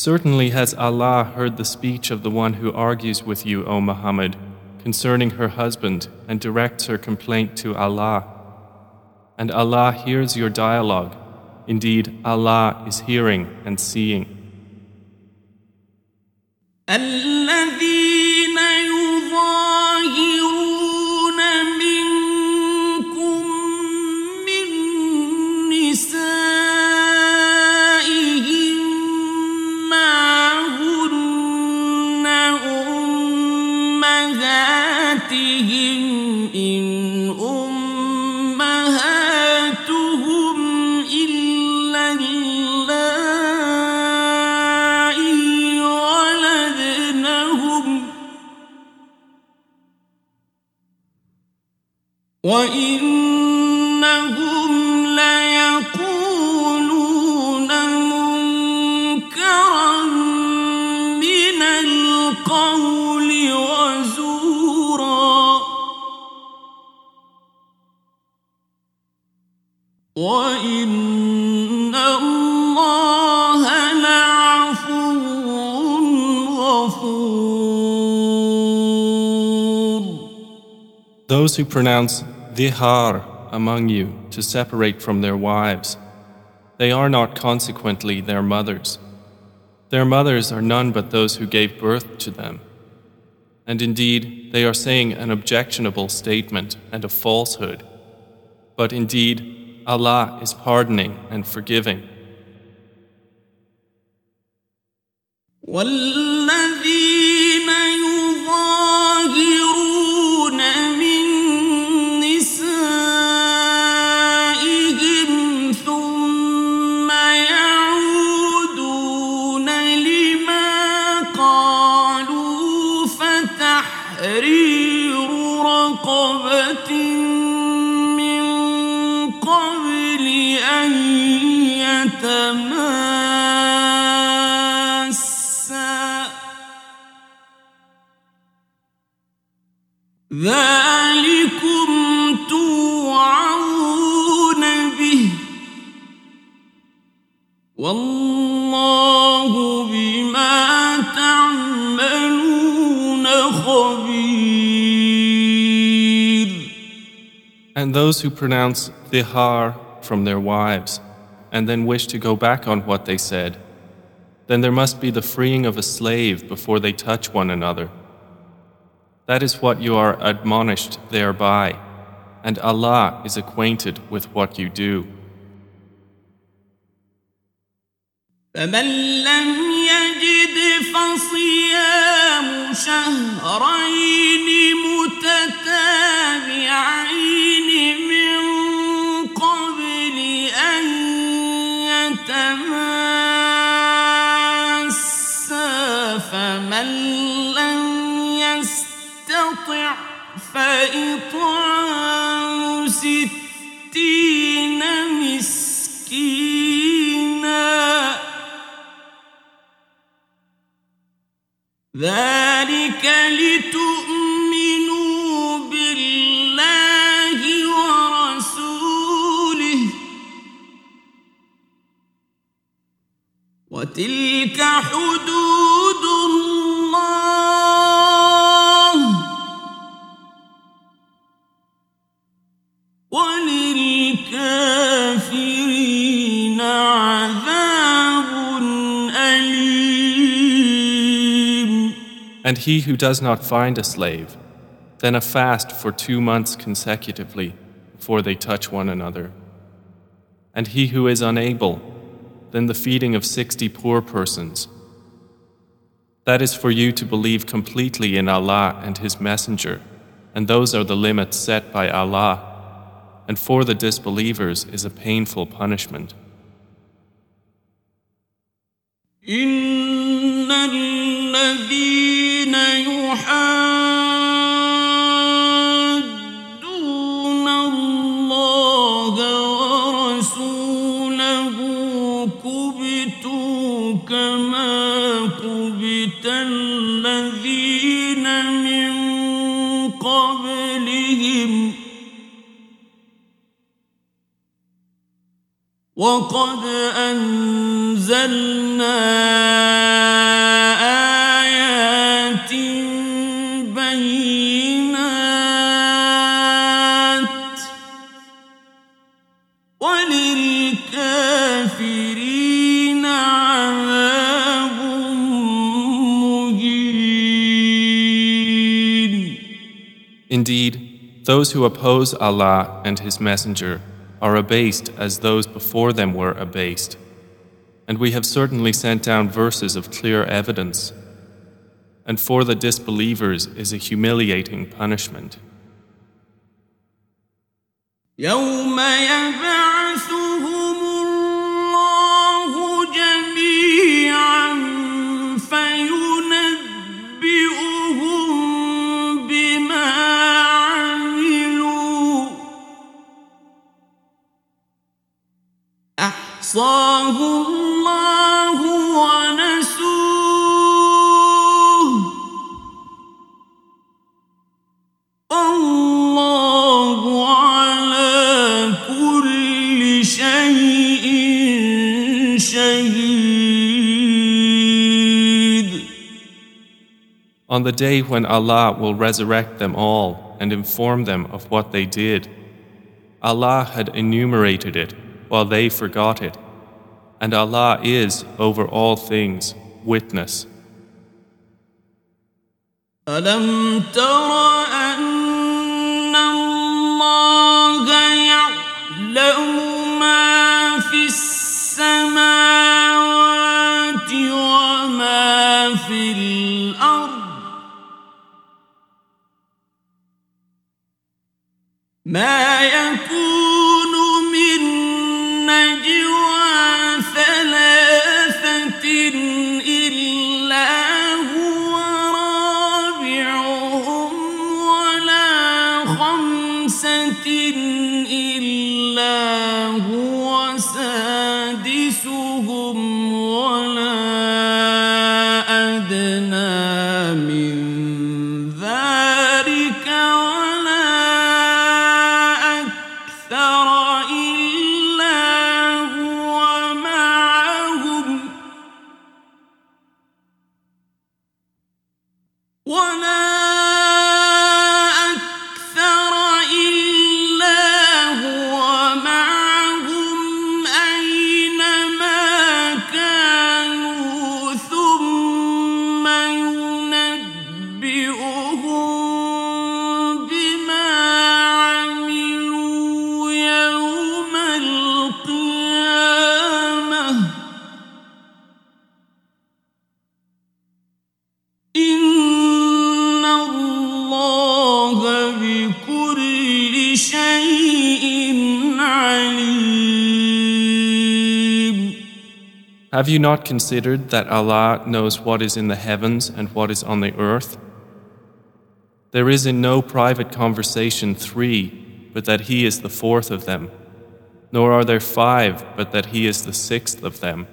Certainly has Allah heard the speech of the one who argues with you, O Muhammad, concerning her husband and directs her complaint to Allah. And Allah hears your dialogue. Indeed, Allah is hearing and seeing. وإنهم ليقولون منكرا من القول وزورا. وإن الله لعفو غفور. Those who pronounce dihar among you to separate from their wives, they are not consequently their mothers. Their mothers are none but those who gave birth to them. And indeed, they are saying an objectionable statement and a falsehood. But indeed, Allah is pardoning and forgiving. والذين والله بما تعملون خبير And those who pronounce dihar from their wives and then wish to go back on what they said, then there must be the freeing of a slave before they touch one another. That is what you are admonished thereby, and Allah is acquainted with what you do. فمن لم يجد فصيام شهرين متتابعين من قبل أن يتماسا فمن لم يستطع فإطعام ذلك لتؤمنوا بالله ورسوله. وتلك حدود he who does not find a slave, then a fast for two months consecutively before they touch one another. And he who is unable, then the feeding of sixty poor persons. That is for you to believe completely in Allah and His Messenger, and those are the limits set by Allah. And for the disbelievers is a painful punishment. إن الذين يحادون الله ورسوله كبتوا كما كبت الذين من قبلهم. وقد أنزلنا Indeed, those who oppose Allah and His Messenger are abased as those before them were abased. And we have certainly sent down verses of clear evidence. And for the disbelievers is a humiliating punishment. يوم يبعثهم أحصاه الله ونسوه الله على كل شيء شهيد On the day when Allah will resurrect them all and inform them of what they did, Allah had enumerated it while they forgot it, and Allah is over all things witness. ألم تر أن الله يعلم ما في السماوات وما في الأرض ما يكون من نجوى Have you not considered that Allah knows what is in the heavens and what is on the earth? There is in no private conversation three, but that He is the fourth of them, nor are there five, but that He is the sixth of them,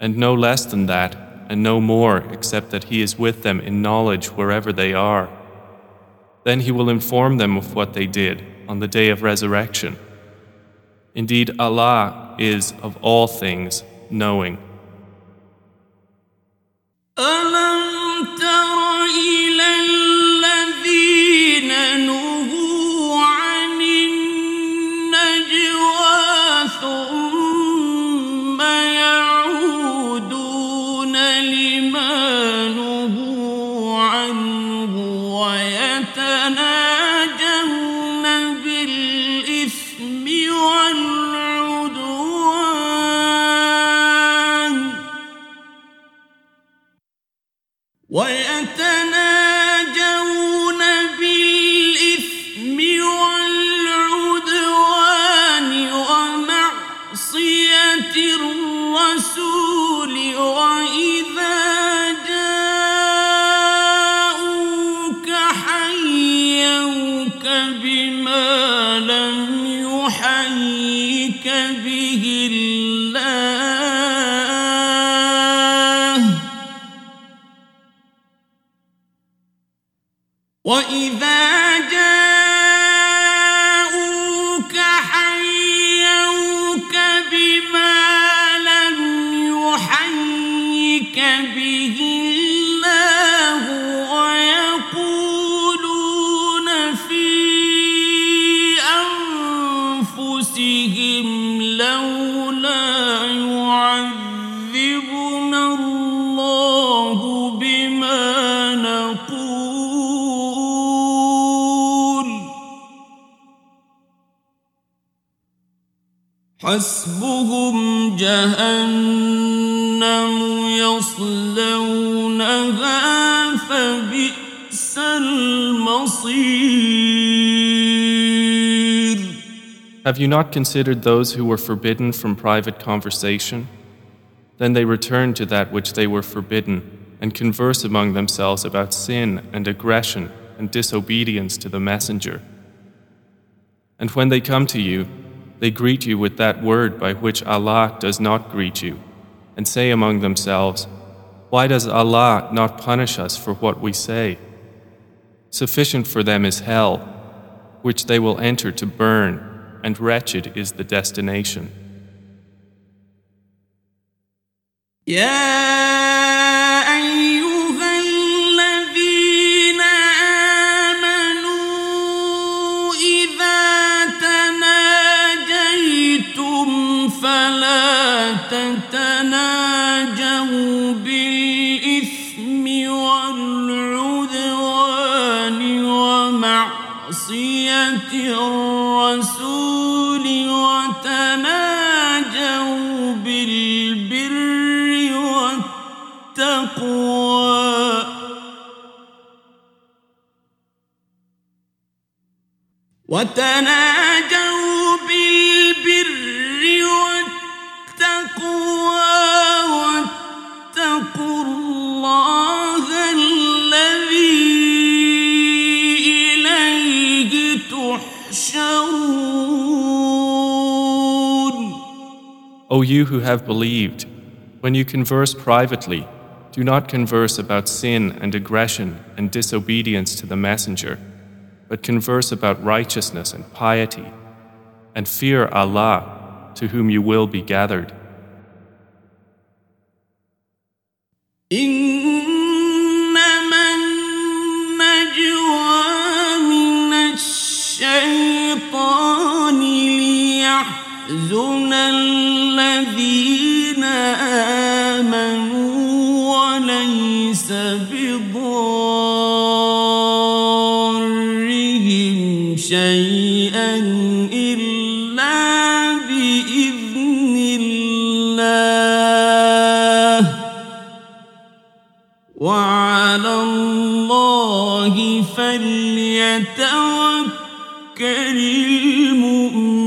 and no less than that, and no more, except that He is with them in knowledge wherever they are. Then He will inform them of what they did on the day of resurrection. Indeed, Allah is of all things knowing. حسبهم جهنم يصلونها فبئس المصير Have you not considered those who were forbidden from private conversation? Then they return to that which they were forbidden and converse among themselves about sin and aggression and disobedience to the Messenger. And when they come to you, they greet you with that word by which Allah does not greet you, and say among themselves, Why does Allah not punish us for what we say? Sufficient for them is hell, which they will enter to burn, and wretched is the destination. يا وتناجوا بالبر والتقوى واتقوا الله الذي إليه تحشرون O you who have believed, when you converse privately, do not converse about sin and aggression and disobedience to the Messenger, but converse about righteousness and piety, and fear Allah, to whom you will be gathered. إنما النجوى من الشيطان ليحزن الذين آمنوا وليس بضارهم شيئا إلا بإذن الله وعلى الله فليتوكل المؤمنون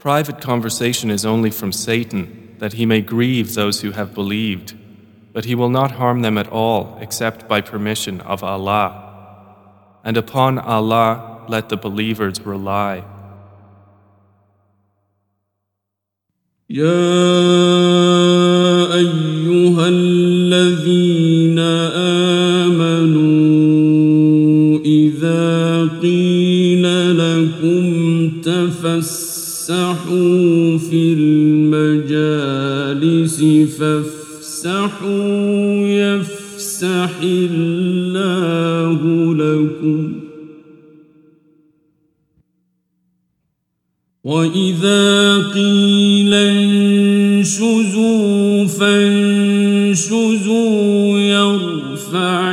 Private conversation is only from Satan, that he may grieve those who have believed, but he will not harm them at all except by permission of Allah. And upon Allah let the believers rely. يا أيها الذين آمنوا إذا قيل لكم تفسحوا فافسحوا يفسح الله لكم وإذا قيل انشزوا فانشزوا يرفع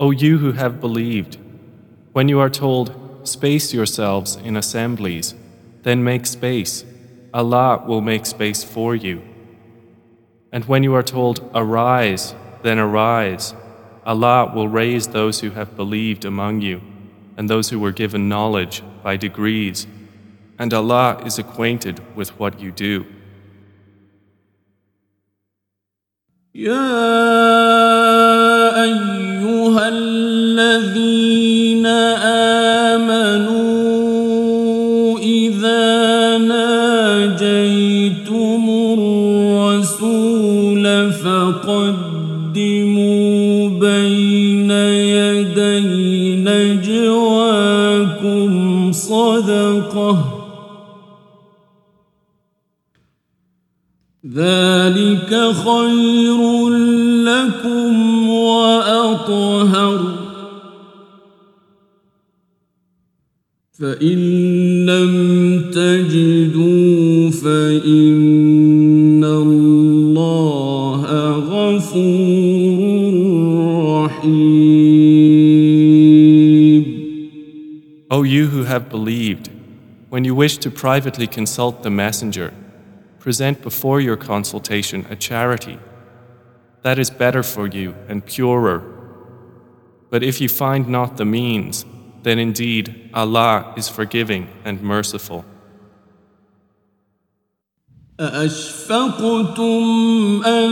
O you who have believed, when you are told, space yourselves in assemblies, then make space, Allah will make space for you. And when you are told, arise, then arise, Allah will raise those who have believed among you and those who were given knowledge by degrees, and Allah is acquainted with what you do. يا أيها الذين آمنوا إذا ناجيتم الرسول فقدموا بين يدي نجواكم صدقة ذلك خير لكم وأطهر فإن لم تجدوا فإن الله غفور رحيم O you who have believed, when you wish to privately consult the Messenger, present before your consultation a charity. That is better for you and purer. But if you find not the means, then indeed Allah is forgiving and merciful. أأشفقتم أن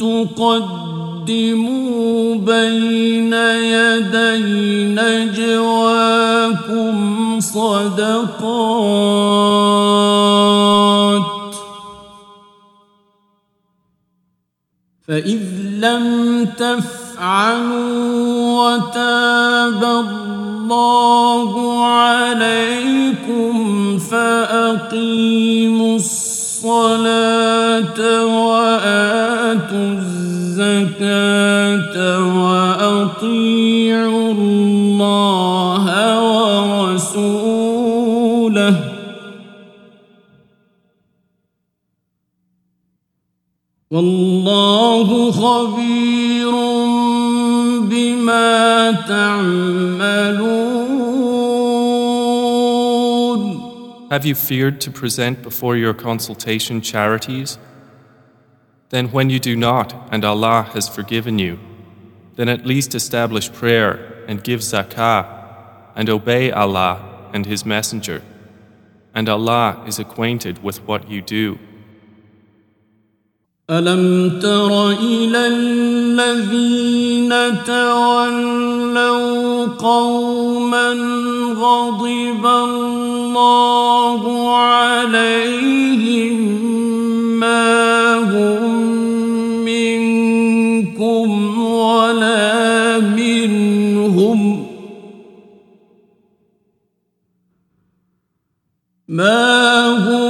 تقدموا بين يدي نجواكم صدقات فإذ لم تفعلوا وتاب الله عليكم فأقيموا الصلاة وآتوا الزكاة وأطيعوا الله والله خبير بما تعملون Have you feared to present before your consultation charities? Then, when you do not, and Allah has forgiven you, then at least establish prayer and give zakah and obey Allah and His Messenger. And Allah is acquainted with what you do. ألم تر إلى الذين تولوا قوما غضب الله عليهم ما هم منكم ولا منهم ما هم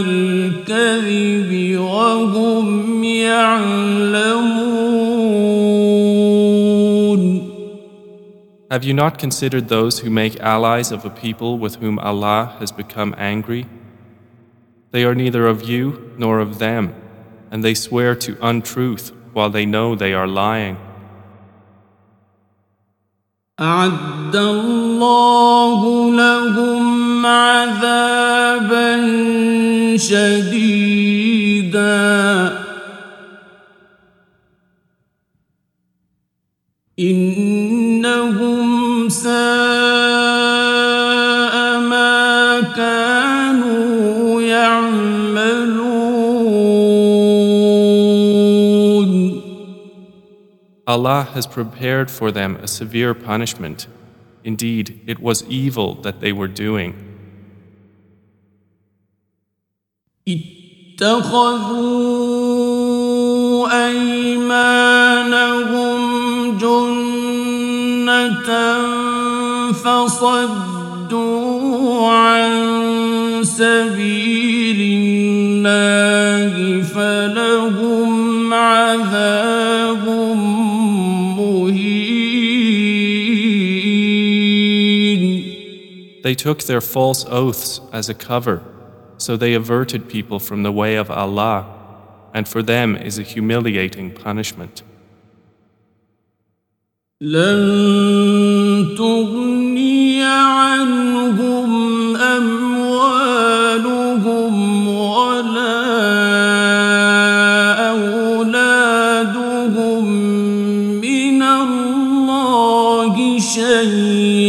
الكذب وهم يعلمون Have you not considered those who make allies of a people with whom Allah has become angry? They are neither of you nor of them, and they swear to untruth while they know they are lying. أعد الله لهم عذابا شديدا. إنهم ساء Allah has prepared for them a severe punishment. Indeed, it was evil that they were doing. اتخذوا أيمانهم جنة فصدوا عن سبيل الله فلهم عذاب They took their false oaths as a cover, so they averted people from the way of Allah, and for them is a humiliating punishment. لن تغني عنهم أموالهم ولا أولادهم من الله شيئا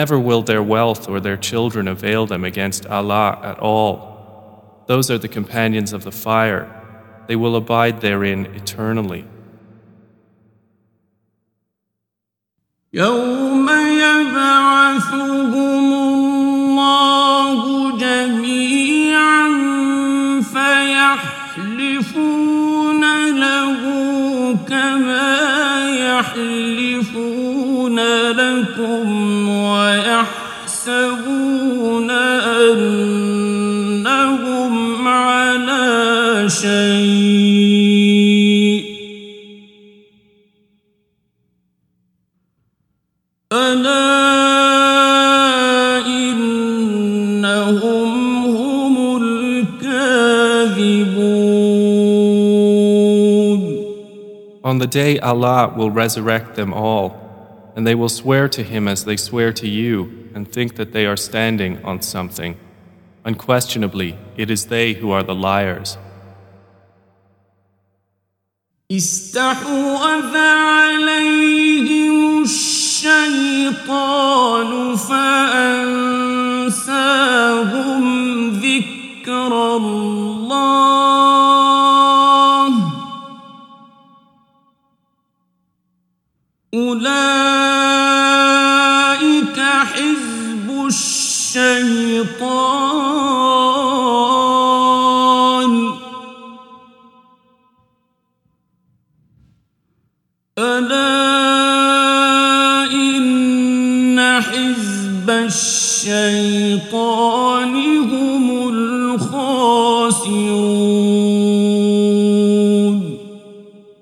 Never will their wealth or their children avail them against Allah at all. Those are the companions of the fire. They will abide therein eternally. يوم يبعثهم الله جميعا فيحلفون له كما يحلفون لكم the day Allah will resurrect them all, and they will swear to Him as they swear to you, and think that they are standing on something. Unquestionably, it is they who are the liars. استحوذ عليهم الشيطان فأنساهم ذكر الله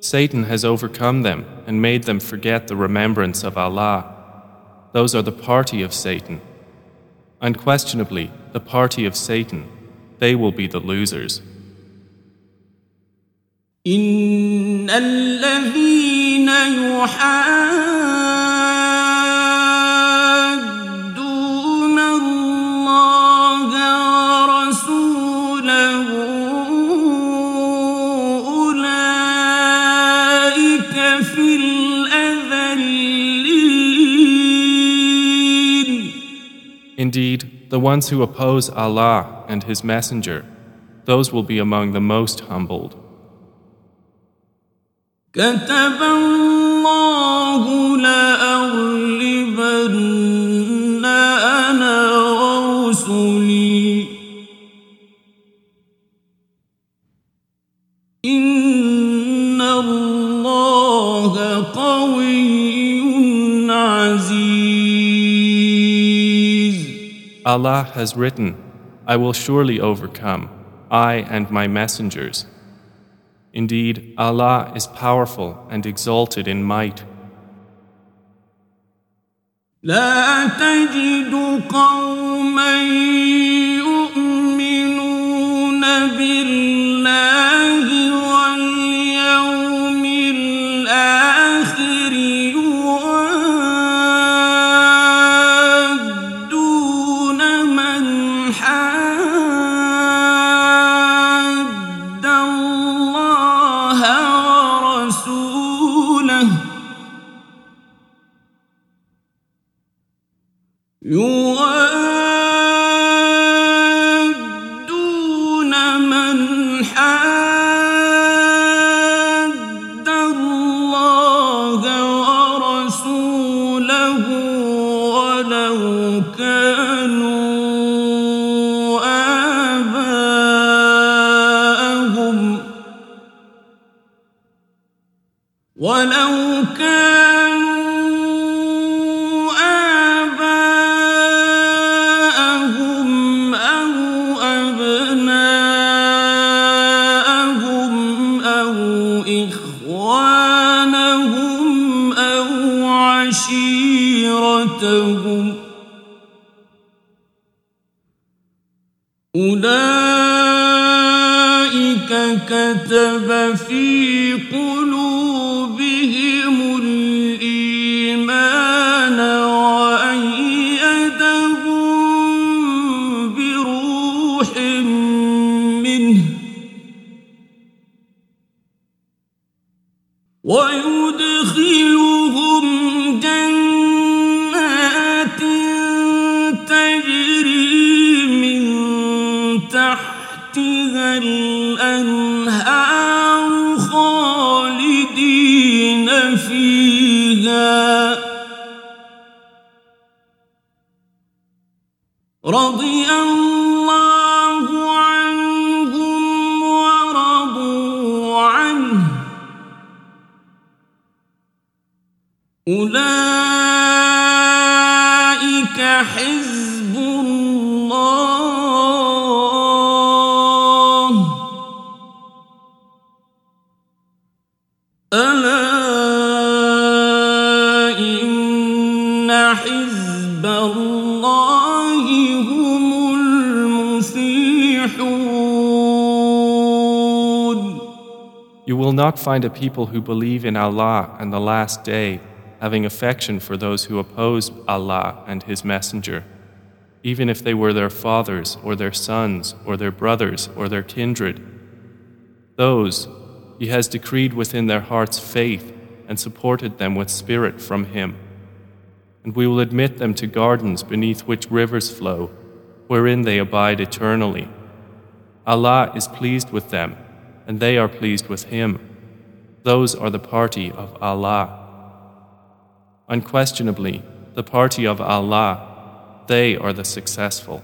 Satan has overcome them and made them forget the remembrance of Allah. Those are the party of Satan. Unquestionably, the party of Satan, they will be the losers. إن الذين يحادون Indeed, the ones who oppose Allah and His Messenger, those will be among the most humbled. كتب الله لأغلبن أنا ورسلي إن Allah has written, I will surely overcome, I and my messengers. Indeed, Allah is powerful and exalted in might. لا تجد قوما في قلوبهم الإيمان وأيدهم بروح إن حزب الله هم المفلحون You will not find a people who believe in Allah and the Last Day having affection for those who oppose Allah and His Messenger, even if they were their fathers or their sons or their brothers or their kindred. Those He has decreed within their hearts faith and supported them with spirit from Him. And we will admit them to gardens beneath which rivers flow, wherein they abide eternally. Allah is pleased with them, and they are pleased with Him. Those are the party of Allah. Unquestionably, the party of Allah, they are the successful.